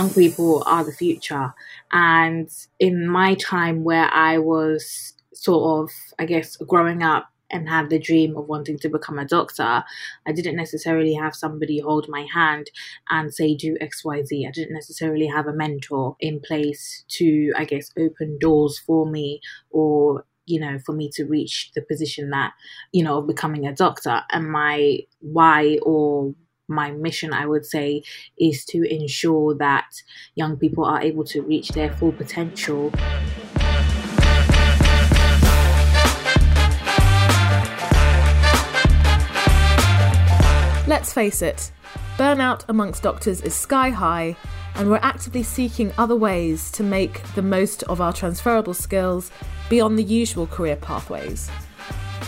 young people are the future. And in my time where I was sort of, I guess, growing up and had the dream of wanting to become a doctor, I didn't necessarily have somebody hold my hand and say, do XYZ. I didn't necessarily have a mentor in place to, I guess, open doors for me or you know, for me to reach the position that, you know, of becoming a doctor. And my why or my mission, I would say, is to ensure that young people are able to reach their full potential. Let's face it, burnout amongst doctors is sky high, and we're actively seeking other ways to make the most of our transferable skills beyond the usual career pathways.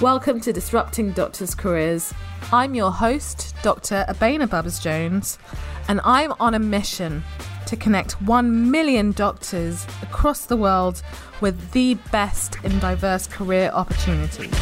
Welcome to Disrupting Doctors' Careers. I'm your host, Dr. Abena Babbas Jones, and I'm on a mission to connect 1 million doctors across the world with the best in diverse career opportunities.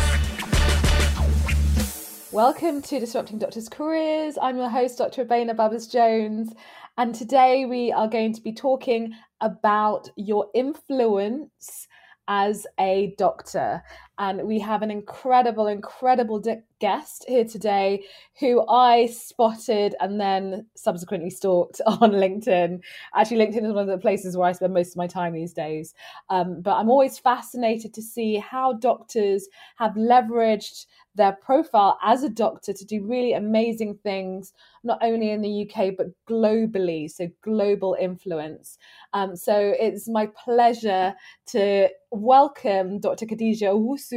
Welcome to Disrupting Doctors' Careers. I'm your host, Dr. Abena Babbas Jones, and today we are going to be talking about your influence as a doctor. And we have an incredible, incredible guest here today who I spotted and then subsequently stalked on LinkedIn. Actually, LinkedIn is one of the places where I spend most of my time these days. Um, but I'm always fascinated to see how doctors have leveraged their profile as a doctor to do really amazing things, not only in the UK, but globally. So, global influence. Um, so, it's my pleasure to welcome Dr. Khadija Owusu,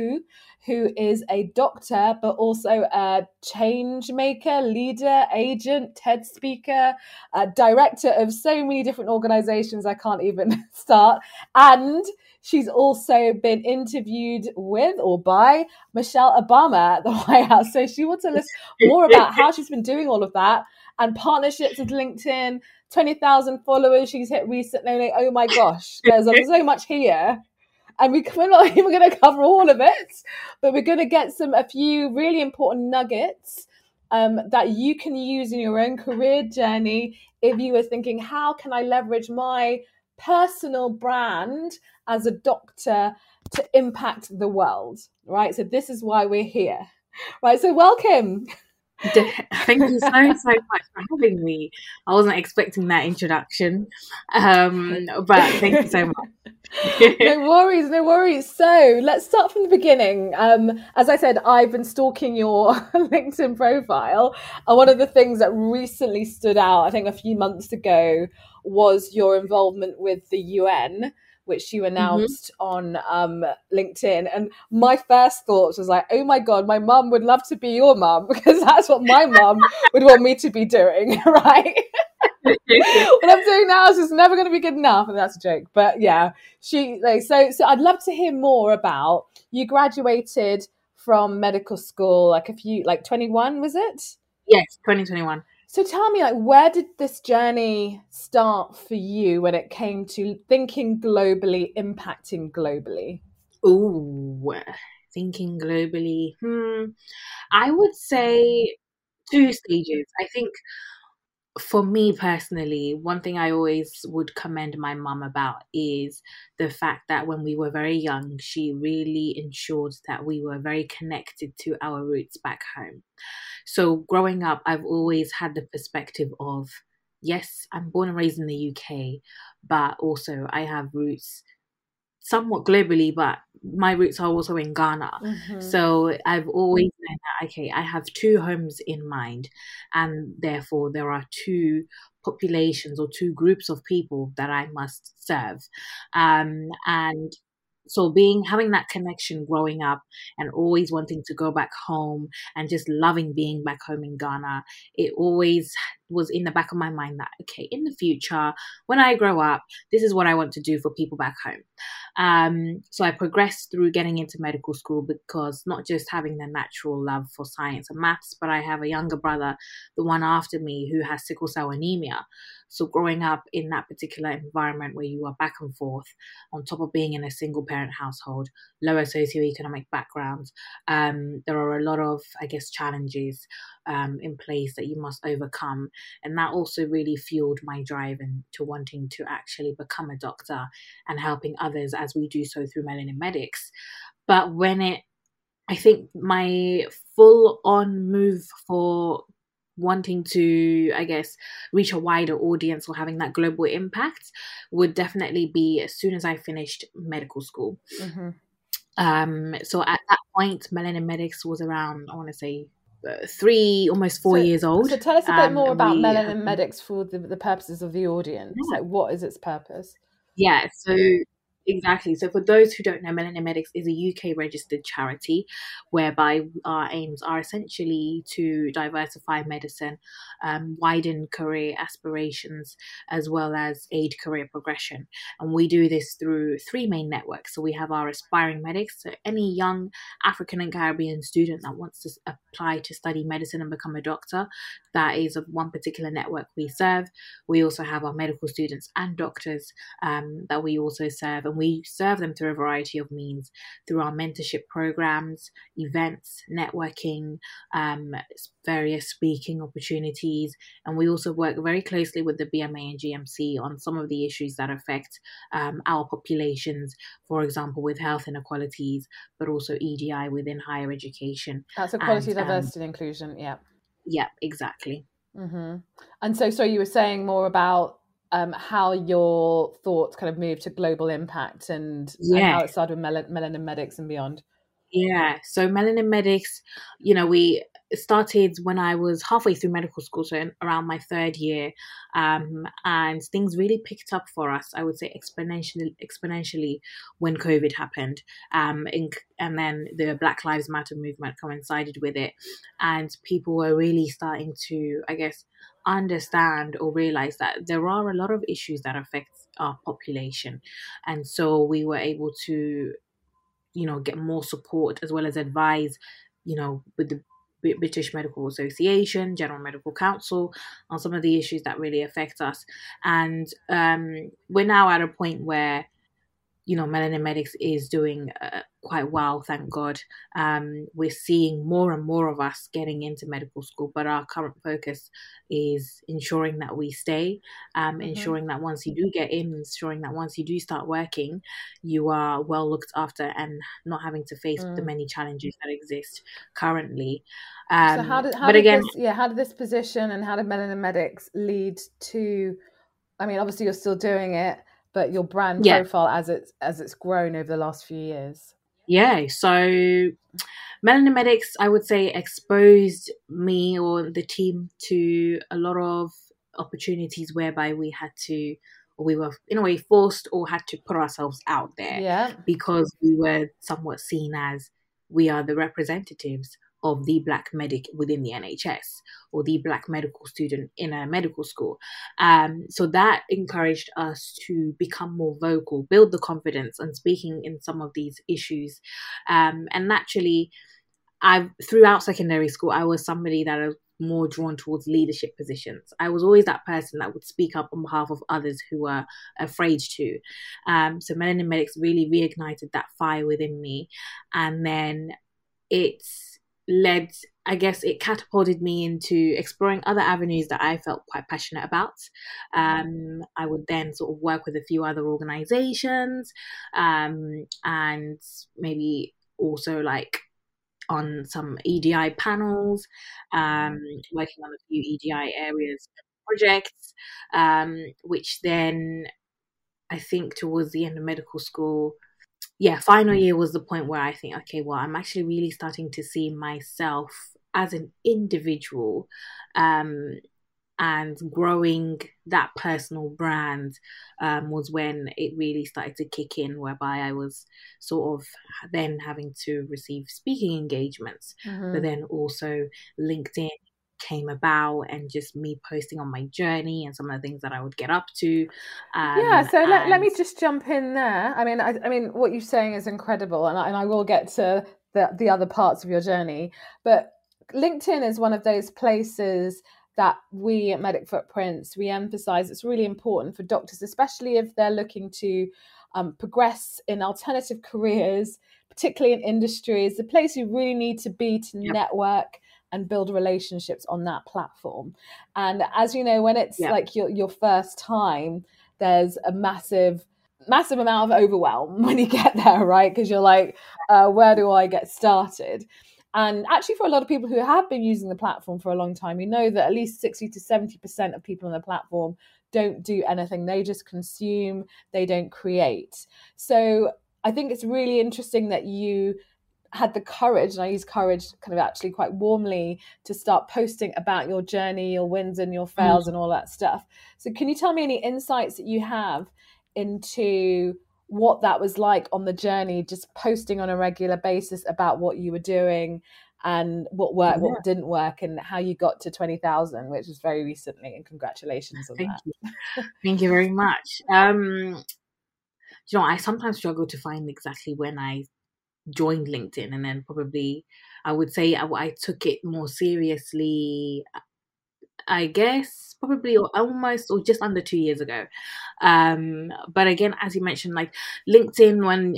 who is a doctor, but also a change maker, leader, agent, TED speaker, director of so many different organizations I can't even start. And she's also been interviewed with or by Michelle Obama at the White House. So she wants to list more about how she's been doing all of that and partnerships with LinkedIn. 20,000 followers she's hit recently. Oh my gosh, there's so much here and we, we're not even going to cover all of it, but we're going to get some a few really important nuggets um, that you can use in your own career journey if you were thinking, how can I leverage my personal brand as a doctor to impact the world? Right. So this is why we're here. Right. So welcome. Thank you so so much for having me. I wasn't expecting that introduction, um, but thank you so much. no worries, no worries. So let's start from the beginning. Um, as I said, I've been stalking your LinkedIn profile, and one of the things that recently stood out, I think a few months ago, was your involvement with the UN which you mm-hmm. announced mm-hmm. on um, LinkedIn. And my first thoughts was like, oh my God, my mum would love to be your mum because that's what my mum would want me to be doing, right? what I'm doing now is just never going to be good enough, and that's a joke. But yeah, she like so. So I'd love to hear more about you. Graduated from medical school like a few like 21 was it? Yes, 2021. So tell me, like, where did this journey start for you when it came to thinking globally, impacting globally? Oh, thinking globally. Hmm. I would say two stages. I think for me personally, one thing I always would commend my mum about is the fact that when we were very young, she really ensured that we were very connected to our roots back home. So, growing up, I've always had the perspective of yes, I'm born and raised in the UK, but also I have roots somewhat globally, but my roots are also in Ghana. Mm-hmm. So I've always known that, okay, I have two homes in mind, and therefore there are two populations or two groups of people that I must serve. Um, and so being having that connection growing up and always wanting to go back home and just loving being back home in Ghana, it always was in the back of my mind that okay, in the future, when I grow up, this is what I want to do for people back home. Um, so I progressed through getting into medical school because not just having the natural love for science and maths, but I have a younger brother, the one after me, who has sickle cell anemia. So growing up in that particular environment where you are back and forth, on top of being in a single parent household, lower socioeconomic backgrounds, um, there are a lot of, I guess, challenges um, in place that you must overcome. And that also really fueled my drive into wanting to actually become a doctor and helping others as we do so through Melanin Medics. But when it, I think my full on move for wanting to, I guess, reach a wider audience or having that global impact would definitely be as soon as I finished medical school. Mm-hmm. Um, so at that point, Melanin Medics was around, I want to say, three, almost four so, years old. So tell us a bit um, more about we, Melanin uh, Medics for the, the purposes of the audience. Yeah. Like, what is its purpose? Yeah, so Exactly. So, for those who don't know, Medics is a UK registered charity whereby our aims are essentially to diversify medicine, um, widen career aspirations, as well as aid career progression. And we do this through three main networks. So, we have our aspiring medics, so any young African and Caribbean student that wants to apply to study medicine and become a doctor, that is of one particular network we serve. We also have our medical students and doctors um, that we also serve and we serve them through a variety of means through our mentorship programs, events, networking, um, various speaking opportunities, and we also work very closely with the BMA and GMC on some of the issues that affect um, our populations, for example, with health inequalities, but also EDI within higher education. That's equality, and, um, diversity, and inclusion. Yeah. Yeah, exactly. Mm-hmm. And so, so you were saying more about um, how your thoughts kind of moved to global impact and, yeah. and how it started with Mel- Melanin Medics and beyond. Yeah, so Melanin Medics, you know, we started when I was halfway through medical school, so around my third year, um, and things really picked up for us. I would say exponentially, exponentially when COVID happened, um, in, and then the Black Lives Matter movement coincided with it, and people were really starting to, I guess, understand or realize that there are a lot of issues that affect our population and so we were able to you know get more support as well as advise you know with the British Medical Association, General Medical Council on some of the issues that really affect us. And um, we're now at a point where you know, Melanin Medics is doing uh, quite well, thank God. Um, we're seeing more and more of us getting into medical school, but our current focus is ensuring that we stay, um, mm-hmm. ensuring that once you do get in, ensuring that once you do start working, you are well looked after and not having to face mm. the many challenges that exist currently. Um, so how did, how but did again, this, yeah, how did this position and how did Melanin Medics lead to? I mean, obviously you're still doing it but your brand yeah. profile as it's as it's grown over the last few years yeah so melanin medics i would say exposed me or the team to a lot of opportunities whereby we had to or we were in a way forced or had to put ourselves out there yeah because we were somewhat seen as we are the representatives of the black medic within the NHS or the black medical student in a medical school. Um, so that encouraged us to become more vocal, build the confidence and speaking in some of these issues. Um, and naturally, I throughout secondary school, I was somebody that was more drawn towards leadership positions. I was always that person that would speak up on behalf of others who were afraid to. Um, so Melanin Medics really reignited that fire within me, and then it's led I guess it catapulted me into exploring other avenues that I felt quite passionate about. Um, I would then sort of work with a few other organizations um, and maybe also like on some EDI panels, um, working on a few EDI areas projects, um, which then I think towards the end of medical school yeah, final year was the point where I think, okay, well, I'm actually really starting to see myself as an individual um, and growing that personal brand um, was when it really started to kick in, whereby I was sort of then having to receive speaking engagements, mm-hmm. but then also LinkedIn came about and just me posting on my journey and some of the things that I would get up to. Um, yeah, so and... let, let me just jump in there. I mean, I, I mean, what you're saying is incredible, and I, and I will get to the, the other parts of your journey. But LinkedIn is one of those places that we at Medic Footprints we emphasize it's really important for doctors, especially if they're looking to um, progress in alternative careers, particularly in industries. The place you really need to be to yep. network and build relationships on that platform. And as you know, when it's yeah. like your your first time, there's a massive massive amount of overwhelm when you get there, right? Because you're like, uh, where do I get started? And actually, for a lot of people who have been using the platform for a long time, we know that at least 60 to 70% of people on the platform don't do anything. They just consume, they don't create. So I think it's really interesting that you had the courage, and I use courage kind of actually quite warmly, to start posting about your journey, your wins and your fails, mm. and all that stuff. So, can you tell me any insights that you have into what that was like on the journey, just posting on a regular basis about what you were doing and what worked, yeah. what didn't work, and how you got to 20,000, which was very recently. And congratulations on Thank that. You. Thank you very much. Um, you know, I sometimes struggle to find exactly when I joined LinkedIn, and then probably I would say I, I took it more seriously. I guess probably or almost or just under two years ago. Um, but again, as you mentioned, like LinkedIn, when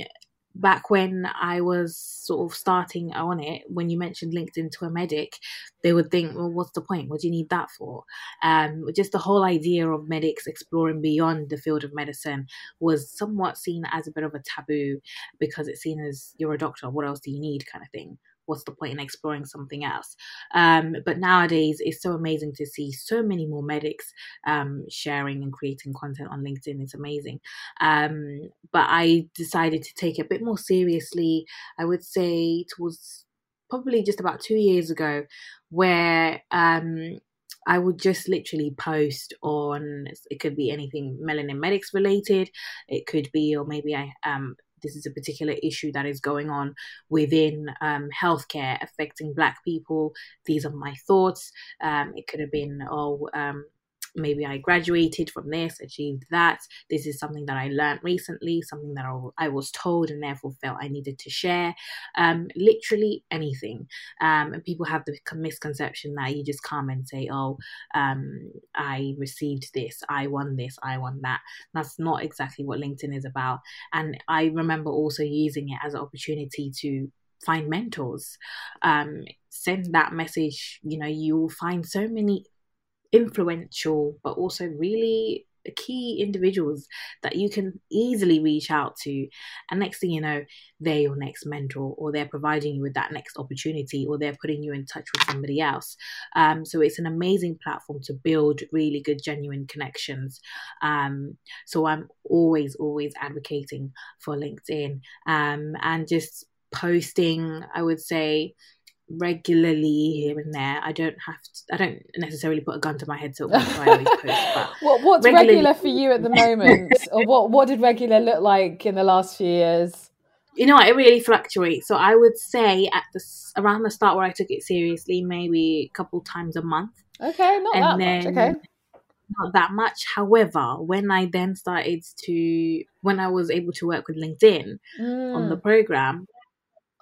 back when I was sort of starting on it, when you mentioned LinkedIn to a medic, they would think, well, what's the point? What do you need that for? Um, just the whole idea of medics exploring beyond the field of medicine was somewhat seen as a bit of a taboo because it's seen as you're a doctor, what else do you need kind of thing what's the point in exploring something else? Um, but nowadays, it's so amazing to see so many more medics um, sharing and creating content on LinkedIn. It's amazing. Um, but I decided to take it a bit more seriously, I would say, towards probably just about two years ago, where um, I would just literally post on it could be anything melanin medics related, it could be, or maybe I um this is a particular issue that is going on within um, healthcare affecting Black people. These are my thoughts. Um, it could have been, oh, um, maybe I graduated from this, achieved that. This is something that I learned recently, something that I was told and therefore felt I needed to share. Um, literally anything. Um, and people have the misconception that you just come and say, oh, um, I received this, I won this, I won that. That's not exactly what LinkedIn is about. And I remember also using it as an opportunity to find mentors um send that message you know you will find so many influential but also really key individuals that you can easily reach out to. And next thing you know they're your next mentor or they're providing you with that next opportunity or they're putting you in touch with somebody else. Um, so it's an amazing platform to build really good genuine connections. Um, so i'm always always advocating for linkedin um, and just posting i would say regularly here and there. I don't have to, I don't necessarily put a gun to my head to post, but what, what's regular for you at the moment? or what what did regular look like in the last few years? You know, it really fluctuates. So I would say at the around the start where I took it seriously, maybe a couple times a month. Okay, not and that then, much. Okay. Not that much. However, when I then started to, when I was able to work with LinkedIn mm. on the mm. program,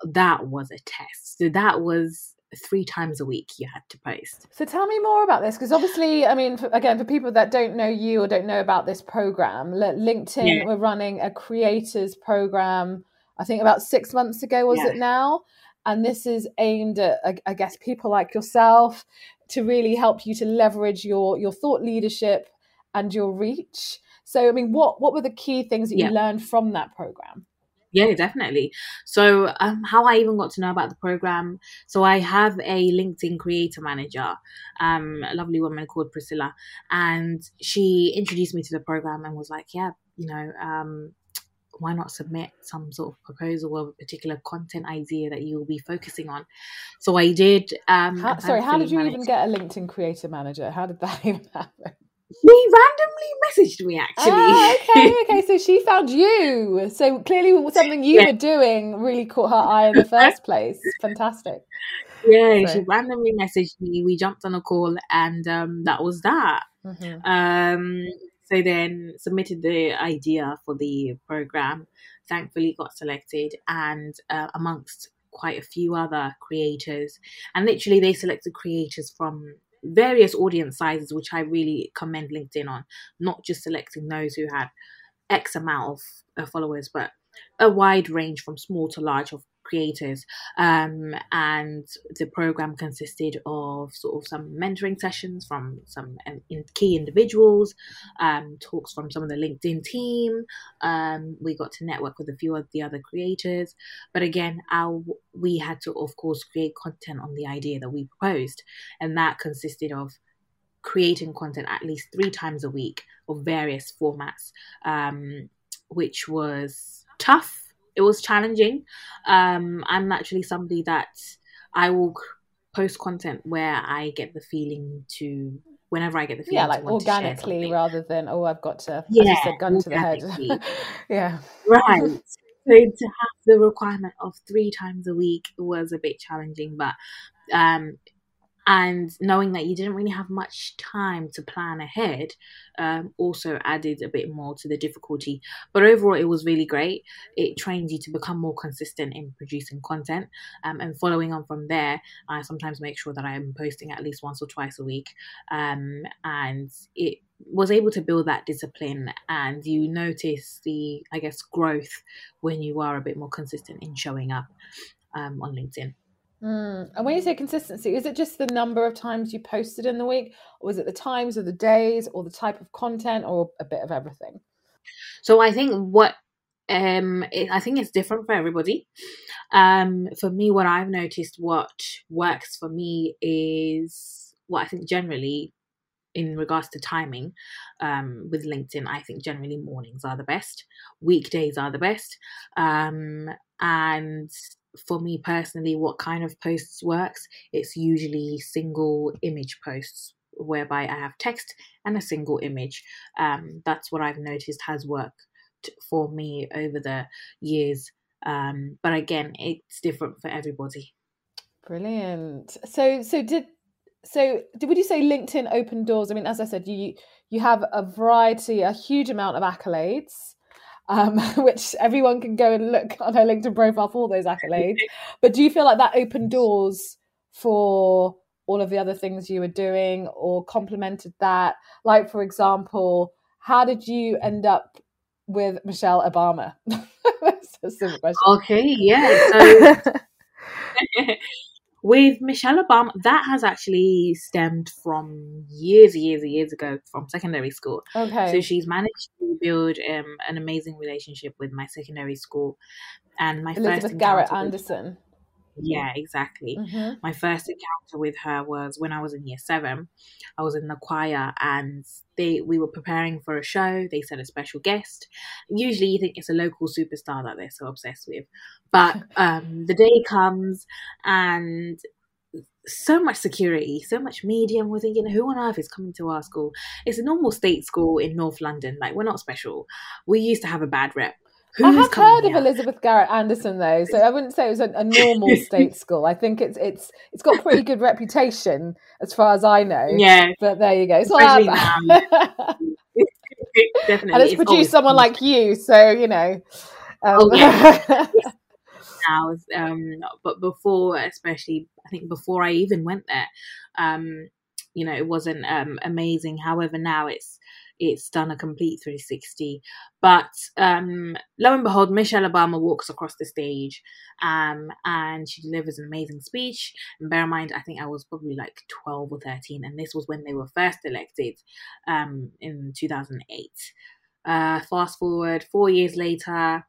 that was a test. So that was three times a week you had to post. So tell me more about this because obviously, I mean, for, again, for people that don't know you or don't know about this program, LinkedIn yeah. we're running a creators program. I think about six months ago was yeah. it now? And this is aimed at, I guess, people like yourself to really help you to leverage your your thought leadership and your reach. So, I mean, what what were the key things that you learned from that program? Yeah, definitely. So, um, how I even got to know about the program. So, I have a LinkedIn creator manager, um, a lovely woman called Priscilla, and she introduced me to the program and was like, "Yeah, you know, um, why not submit some sort of proposal of a particular content idea that you will be focusing on?" So, I did. Um, how, sorry, how did you even get a LinkedIn creator manager? How did that even happen? She randomly messaged me actually. Oh, okay, okay. So she found you. So clearly, something you yeah. were doing really caught her eye in the first place. Fantastic. Yeah, so. she randomly messaged me. We jumped on a call, and um, that was that. Mm-hmm. Um, so then submitted the idea for the program. Thankfully, got selected, and uh, amongst quite a few other creators, and literally they selected creators from various audience sizes, which I really commend LinkedIn on, not just selecting those who had X amount of uh, followers, but a wide range from small to large of creators. Um, and the program consisted of sort of some mentoring sessions from some in key individuals, um, talks from some of the LinkedIn team. Um, we got to network with a few of the other creators. But again, our, we had to, of course, create content on the idea that we proposed. And that consisted of creating content at least three times a week of various formats, um, which was tough it was challenging. Um, I'm naturally somebody that I will post content where I get the feeling to whenever I get the feeling yeah, like organically rather than oh I've got to yeah, said, gun to the head. yeah, right. So to have the requirement of three times a week was a bit challenging, but um, and knowing that you didn't really have much time to plan ahead um, also added a bit more to the difficulty. But overall it was really great. It trains you to become more consistent in producing content. Um, and following on from there i sometimes make sure that i'm posting at least once or twice a week. Um, and it was able to build that discipline and you notice the i guess growth when you are a bit more consistent in showing up um, on linkedin Mm. And when you say consistency, is it just the number of times you posted in the week, or is it the times or the days, or the type of content, or a bit of everything? So I think what um it, I think it's different for everybody. Um, for me, what I've noticed, what works for me is what I think generally in regards to timing um, with LinkedIn, I think generally mornings are the best, weekdays are the best, um, and for me personally, what kind of posts works, it's usually single image posts whereby I have text and a single image. Um, that's what I've noticed has worked for me over the years. Um, but again, it's different for everybody. Brilliant. So, so did so did would you say LinkedIn opened doors? I mean, as I said, you you have a variety, a huge amount of accolades um, which everyone can go and look on her LinkedIn profile for those accolades. but do you feel like that opened doors for all of the other things you were doing or complemented that? Like, for example, how did you end up with Michelle Obama? That's a simple question. Okay, yeah. So with Michelle Obama, that has actually stemmed from years, years, years ago from secondary school. Okay. So she's managed to build um, an amazing relationship with my secondary school, and my Elizabeth first Garrett Anderson. Yeah, exactly. Mm-hmm. My first encounter with her was when I was in year seven. I was in the choir and they we were preparing for a show. They sent a special guest. Usually you think it's a local superstar that they're so obsessed with. But um, the day comes and so much security, so much media, and we're thinking, who on earth is coming to our school? It's a normal state school in North London. Like, we're not special. We used to have a bad rep. Who's I have heard of Elizabeth Garrett Anderson though, so I wouldn't say it was a, a normal state school. I think it's it's it's got pretty good reputation as far as I know. Yeah, but there you go. So Especially now. Definitely, and it's, it's produced someone like you, so you know. Um, oh yeah. now, um, but before, especially, I think before I even went there, um, you know, it wasn't um, amazing. However, now it's it's done a complete 360. But um, lo and behold, Michelle Obama walks across the stage um, and she delivers an amazing speech. And bear in mind, I think I was probably like 12 or 13, and this was when they were first elected um, in 2008. Uh, fast forward four years later,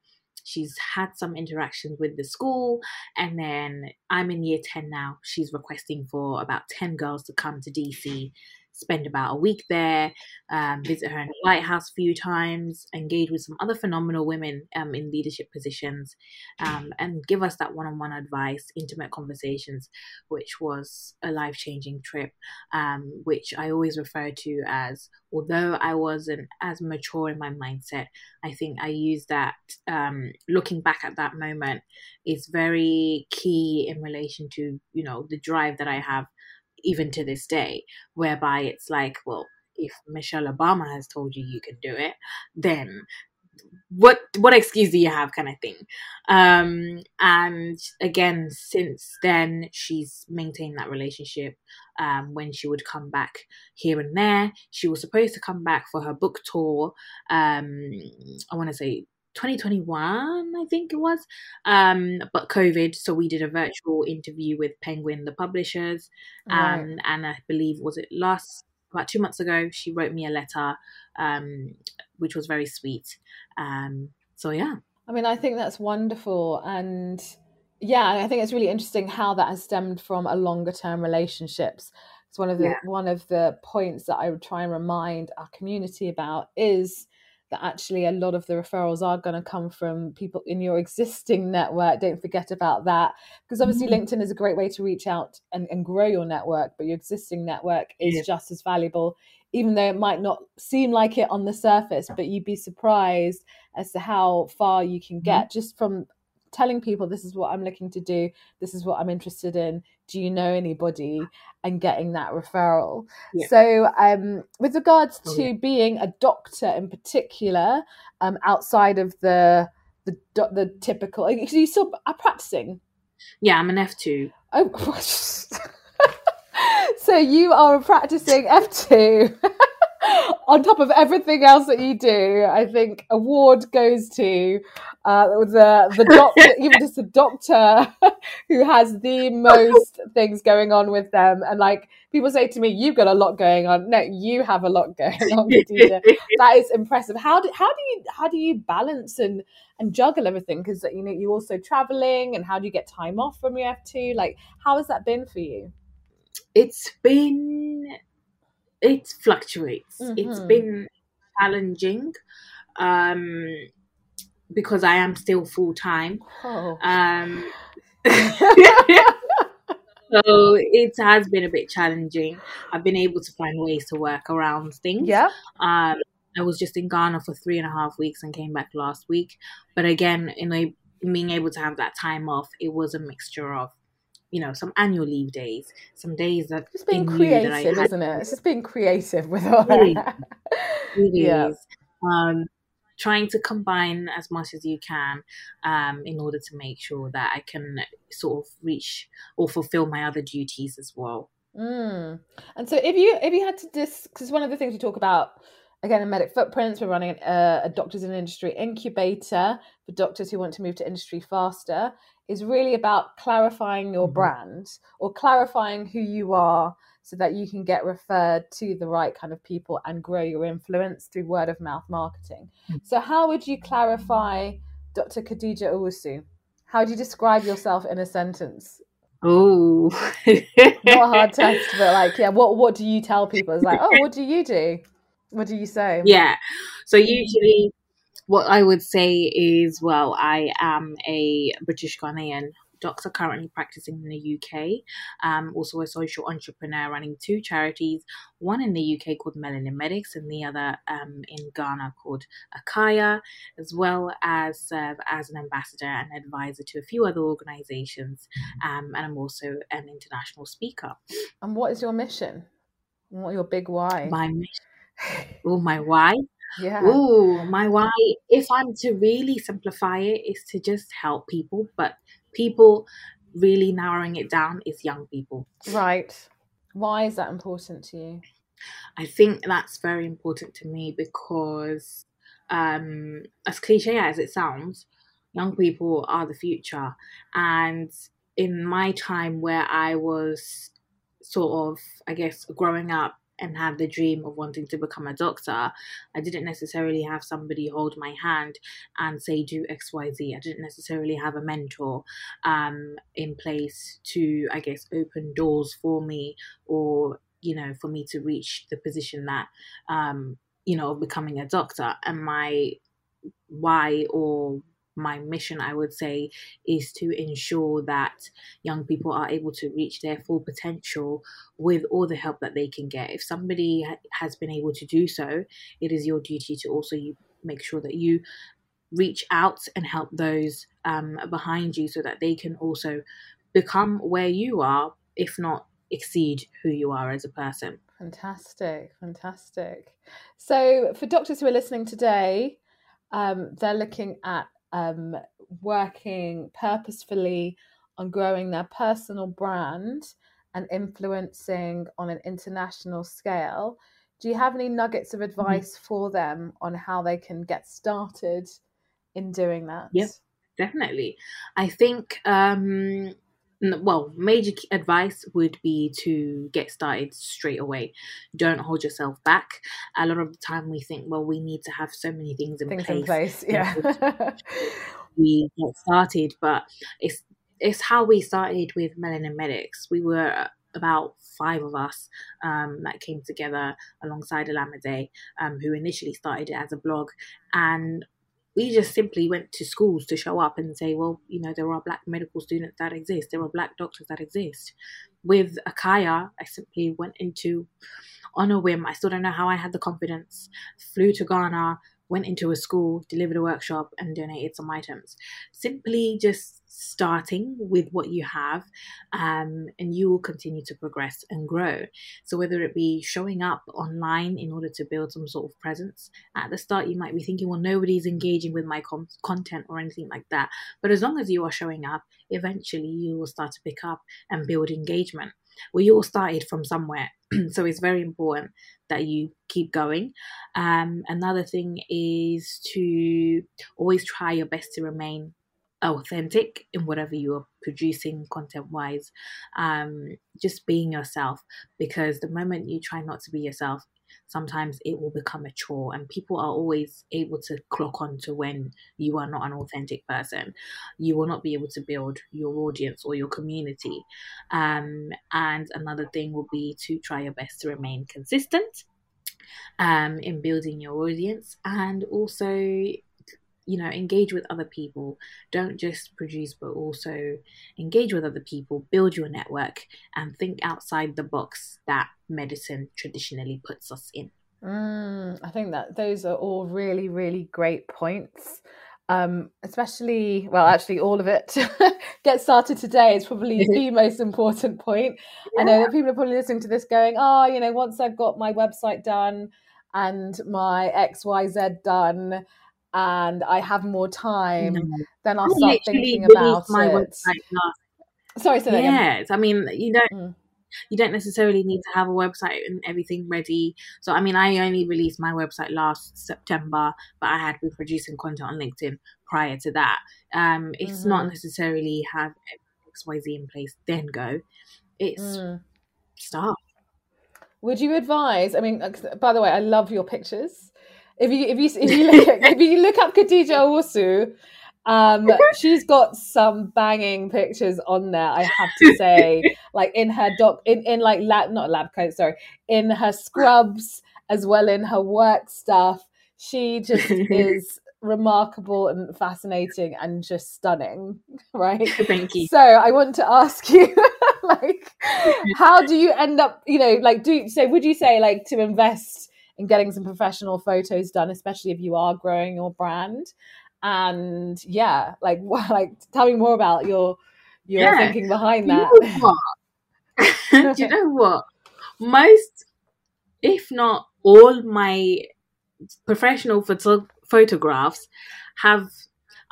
she's had some interactions with the school and then i'm in year 10 now she's requesting for about 10 girls to come to dc spend about a week there, um, visit her in the White House a few times, engage with some other phenomenal women um, in leadership positions, um, and give us that one on one advice, intimate conversations, which was a life changing trip, um, which I always refer to as, although I wasn't as mature in my mindset, I think I used that, um, looking back at that moment, is very key in relation to, you know, the drive that I have even to this day, whereby it's like, well, if Michelle Obama has told you you can do it, then what what excuse do you have kind of thing. Um and again since then she's maintained that relationship um when she would come back here and there. She was supposed to come back for her book tour um i want to say 2021, I think it was. Um, but COVID, so we did a virtual interview with Penguin, the publishers, um, right. and I believe was it last about two months ago. She wrote me a letter, um, which was very sweet. Um, so yeah. I mean, I think that's wonderful, and yeah, I think it's really interesting how that has stemmed from a longer term relationships. It's one of the yeah. one of the points that I would try and remind our community about is that actually a lot of the referrals are going to come from people in your existing network. Don't forget about that. Because obviously, mm-hmm. LinkedIn is a great way to reach out and, and grow your network, but your existing network is yeah. just as valuable, even though it might not seem like it on the surface. But you'd be surprised as to how far you can get mm-hmm. just from telling people this is what I'm looking to do, this is what I'm interested in. Do you know anybody? And getting that referral. Yeah. So, um, with regards oh, to yeah. being a doctor in particular, um, outside of the the the typical, you still are practicing. Yeah, I'm an F two. Oh, so you are a practicing F two. on top of everything else that you do, I think award goes to uh, the the doctor, even just the doctor who has the most things going on with them. And like people say to me, "You've got a lot going on." No, you have a lot going on, that is impressive. How do how do you how do you balance and and juggle everything? Because you know you're also traveling, and how do you get time off from your F two? Like, how has that been for you? It's been it fluctuates. Mm-hmm. It's been challenging um, because I am still full time. Oh. Um, so it has been a bit challenging. I've been able to find ways to work around things. Yeah. Um, I was just in Ghana for three and a half weeks and came back last week. But again, in a, being able to have that time off, it was a mixture of you know, some annual leave days, some days that just being creative, isn't it? It's just being creative with all really, that. really yeah. Um, trying to combine as much as you can um, in order to make sure that I can sort of reach or fulfill my other duties as well. Mm. And so, if you if you had to dis, because one of the things we talk about again in Medic Footprints, we're running a, a Doctors in Industry incubator for doctors who want to move to industry faster is really about clarifying your mm-hmm. brand or clarifying who you are so that you can get referred to the right kind of people and grow your influence through word of mouth marketing. Mm-hmm. So, how would you clarify Dr. Khadija Owusu? How do you describe yourself in a sentence? Oh, not a hard test, but like, yeah, what what do you tell people? It's like, oh, what do you do? What do you say? Yeah, so usually what I would say is, well, I am a British Ghanaian doctor currently practicing in the UK. Um, also a social entrepreneur running two charities, one in the UK called Melanin Medics and the other um, in Ghana called Akaya, as well as serve as an ambassador and advisor to a few other organizations. Um, and I'm also an international speaker. And what is your mission? What your big why? My mission. oh, my why? Yeah. Oh, my why, if I'm to really simplify it, is to just help people, but people really narrowing it down is young people. Right. Why is that important to you? I think that's very important to me because, um, as cliche as it sounds, young people are the future. And in my time where I was sort of, I guess, growing up and have the dream of wanting to become a doctor, I didn't necessarily have somebody hold my hand and say, do XYZ. I didn't necessarily have a mentor um, in place to, I guess, open doors for me or, you know, for me to reach the position that, um, you know, of becoming a doctor. And my why or my mission, I would say, is to ensure that young people are able to reach their full potential with all the help that they can get. If somebody has been able to do so, it is your duty to also make sure that you reach out and help those um, behind you so that they can also become where you are, if not exceed who you are as a person. Fantastic, fantastic. So, for doctors who are listening today, um, they're looking at um, working purposefully on growing their personal brand and influencing on an international scale. Do you have any nuggets of mm-hmm. advice mm-hmm. for them on how they can get started in doing that. Yes, definitely. I think um well, major advice would be to get started straight away. Don't hold yourself back. A lot of the time, we think, well, we need to have so many things in things place. in place, yeah. we get started, but it's it's how we started with Melanin Medics. We were about five of us um, that came together alongside Alamede, um, who initially started it as a blog, and we just simply went to schools to show up and say, well, you know, there are black medical students that exist, there are black doctors that exist. With Akaya, I simply went into on a whim. I still don't know how I had the confidence. Flew to Ghana, went into a school, delivered a workshop, and donated some items. Simply just starting with what you have, um, and you will continue to progress and grow. So, whether it be showing up online in order to build some sort of presence, at the start you might be thinking, well, nobody's engaging with my com- content or anything like that. But as long as you are showing up, eventually you will start to pick up and build engagement. We all started from somewhere, so it's very important that you keep going. Um, another thing is to always try your best to remain authentic in whatever you are producing content wise um, just being yourself because the moment you try not to be yourself sometimes it will become a chore and people are always able to clock on to when you are not an authentic person. You will not be able to build your audience or your community. Um, and another thing will be to try your best to remain consistent um, in building your audience and also you know engage with other people. Don't just produce but also engage with other people build your network and think outside the box that medicine traditionally puts us in. Mm, i think that those are all really really great points. Um, especially well actually all of it get started today. Is probably the most important point. Yeah. i know that people are probably listening to this going oh you know once i've got my website done and my xyz done and I have more time, no. then I'll start thinking about my it. Sorry, say that yes. Again. I mean, you don't. Mm. You don't necessarily need to have a website and everything ready. So, I mean, I only released my website last September, but I had been producing content on LinkedIn prior to that. Um, it's mm-hmm. not necessarily have XYZ in place, then go. It's mm. start. Would you advise? I mean, by the way, I love your pictures. If you if you if you look, if you look up Khadija Owusu, um, she's got some banging pictures on there. I have to say, like in her doc, in in like lab, not lab coat, sorry, in her scrubs as well in her work stuff. She just is remarkable and fascinating and just stunning, right? Thank you. So I want to ask you, like, how do you end up? You know, like, do so? Would you say like to invest? And getting some professional photos done, especially if you are growing your brand. And yeah, like like tell me more about your your yeah. thinking behind that. You know Do you know what? Most, if not all, my professional photo- photographs have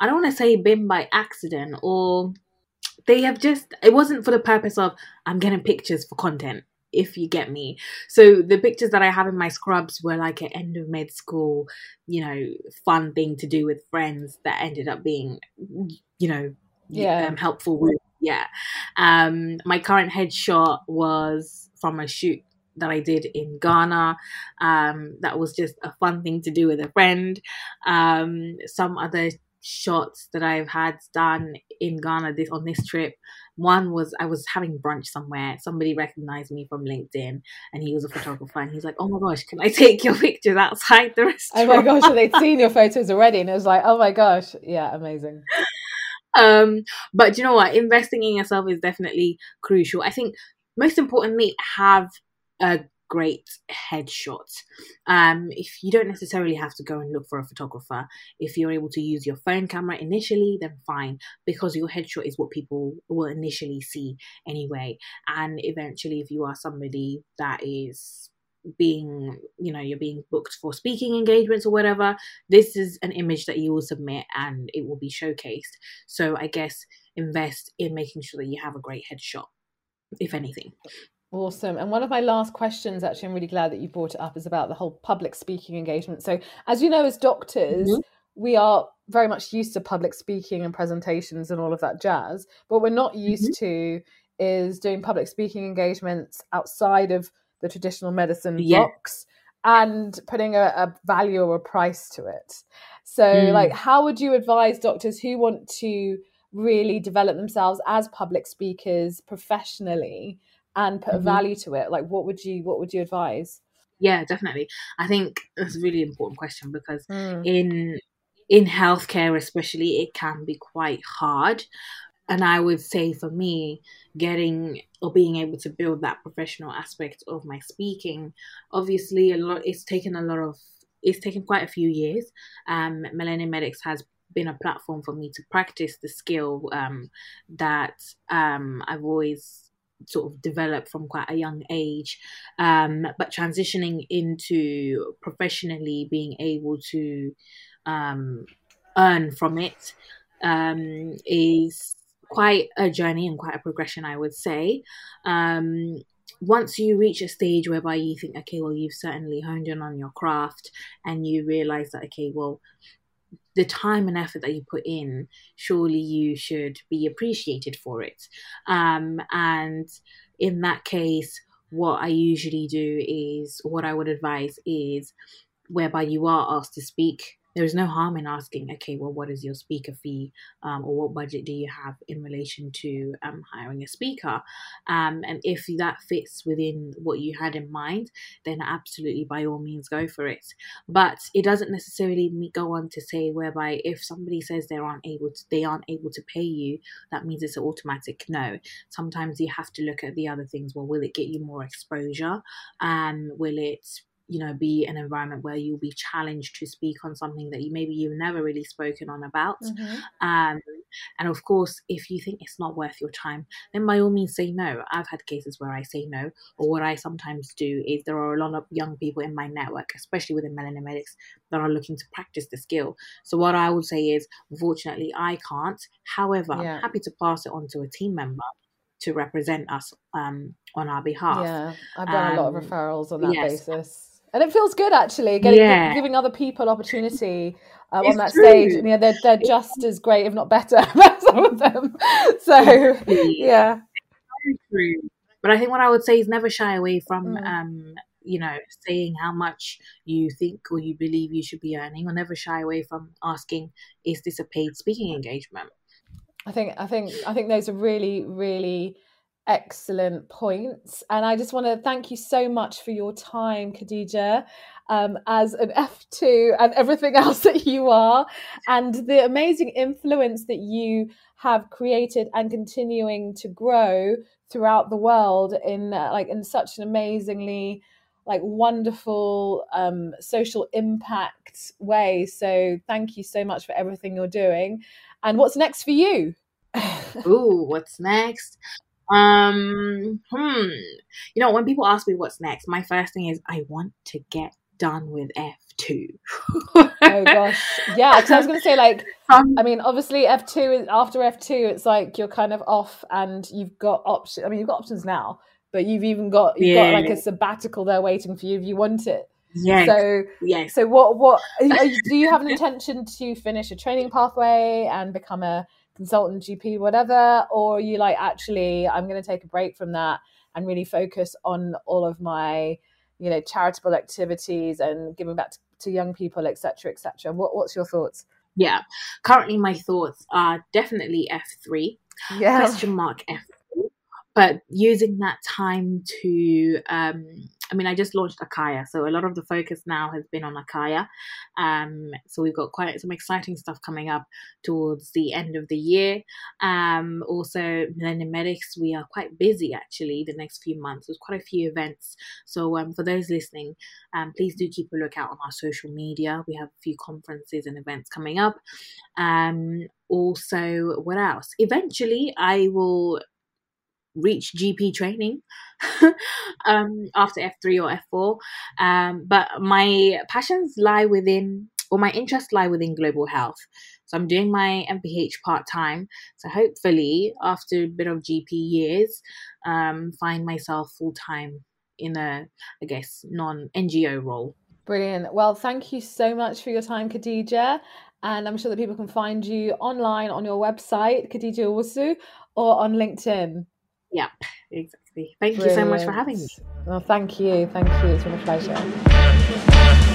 I don't want to say been by accident or they have just it wasn't for the purpose of I'm getting pictures for content if you get me. So the pictures that I have in my scrubs were like an end of med school, you know, fun thing to do with friends that ended up being, you know, yeah, um, helpful with yeah. Um, my current headshot was from a shoot that I did in Ghana. Um, that was just a fun thing to do with a friend. Um, some other shots that I've had done in Ghana this on this trip. One was I was having brunch somewhere. Somebody recognized me from LinkedIn, and he was a photographer. And he's like, "Oh my gosh, can I take your pictures outside the restaurant?" Oh my gosh, so they'd seen your photos already, and it was like, "Oh my gosh, yeah, amazing." Um, but you know what? Investing in yourself is definitely crucial. I think most importantly, have a great headshot. Um, if you don't necessarily have to go and look for a photographer, if you're able to use your phone camera initially, then fine, because your headshot is what people will initially see anyway. And eventually, if you are somebody that is being you know you're being booked for speaking engagements or whatever this is an image that you will submit and it will be showcased so i guess invest in making sure that you have a great headshot if anything Awesome. And one of my last questions, actually, I'm really glad that you brought it up, is about the whole public speaking engagement. So, as you know, as doctors, mm-hmm. we are very much used to public speaking and presentations and all of that jazz. But we're not used mm-hmm. to is doing public speaking engagements outside of the traditional medicine yeah. box and putting a, a, value or a price to it. So, mm. like, how would you advise doctors who want to really develop themselves as public speakers professionally and put mm-hmm. a value to it? Like, what would you what would you advise? Yeah, definitely. I think that's a really important question because mm. in in healthcare especially it can be quite hard and I would say for me, getting or being able to build that professional aspect of my speaking, obviously a lot it's taken a lot of it's taken quite a few years. Um, Millennium Medics has been a platform for me to practice the skill um, that um, I've always sort of develop from quite a young age. Um, but transitioning into professionally being able to um, earn from it um, is quite a journey and quite a progression, I would say. Um, once you reach a stage whereby you think, okay, well, you've certainly honed in on your craft and you realize that, okay, well, the time and effort that you put in, surely you should be appreciated for it. Um, and in that case, what I usually do is, what I would advise is, whereby you are asked to speak, there's no harm in asking, okay, well, what is your speaker fee, um, or what budget do you have in relation to um, hiring a speaker? Um, and if that fits within what you had in mind, then absolutely, by all means, go for it. But it doesn't necessarily go on to say whereby if somebody says they aren't able to, they aren't able to pay you, that means it's an automatic no. Sometimes you have to look at the other things. Well, will it get you more exposure? Um, will it you know be an environment where you'll be challenged to speak on something that you maybe you've never really spoken on about mm-hmm. um, and of course if you think it's not worth your time then by all means say no i've had cases where i say no or what i sometimes do is there are a lot of young people in my network especially within Millennium Medics that are looking to practice the skill so what i would say is unfortunately i can't however yeah. i'm happy to pass it on to a team member to represent us um, on our behalf. Yeah, I've done um, a lot of um, referrals on that yes. basis and it feels good actually getting yeah. giving other people opportunity um, on that true. stage. You know they're, they're just as great if not better some of them. So yeah. But i think what i would say is never shy away from mm. um, you know saying how much you think or you believe you should be earning or never shy away from asking is this a paid speaking engagement? I think i think i think those are really really excellent points. And I just want to thank you so much for your time, Khadija, um, as an F2 and everything else that you are, and the amazing influence that you have created and continuing to grow throughout the world in uh, like in such an amazingly like wonderful um, social impact way. So thank you so much for everything you're doing. And what's next for you? Ooh, what's next? Um, hmm. You know, when people ask me what's next, my first thing is I want to get done with F two. oh gosh, yeah. Because I was going to say, like, um, I mean, obviously F two is after F two, it's like you're kind of off, and you've got options. I mean, you've got options now, but you've even got you've yeah. got like a sabbatical there waiting for you if you want it. Yeah. So yeah. So what what you, do you have an intention to finish a training pathway and become a consultant, GP, whatever, or you like actually I'm going to take a break from that and really focus on all of my you know charitable activities and giving back to, to young people, etc., etc. What, what's your thoughts? Yeah, currently my thoughts are definitely F three. Yeah. Question mark F but using that time to um, I mean, I just launched Akaya, so a lot of the focus now has been on Akaya. Um, so we've got quite some exciting stuff coming up towards the end of the year. Um, also, Millennium Medics, we are quite busy actually the next few months. There's quite a few events. So um, for those listening, um, please do keep a lookout on our social media. We have a few conferences and events coming up. Um, also, what else? Eventually, I will reach GP training um, after F3 or F4. Um, but my passions lie within, or my interests lie within global health. So I'm doing my MPH part time. So hopefully, after a bit of GP years, um, find myself full time in a, I guess, non NGO role. Brilliant. Well, thank you so much for your time, Khadija. And I'm sure that people can find you online on your website, Khadija Owusu, or on LinkedIn. Yep, exactly. Thank Brilliant. you so much for having me. Well, thank you. Thank you. It's been a pleasure.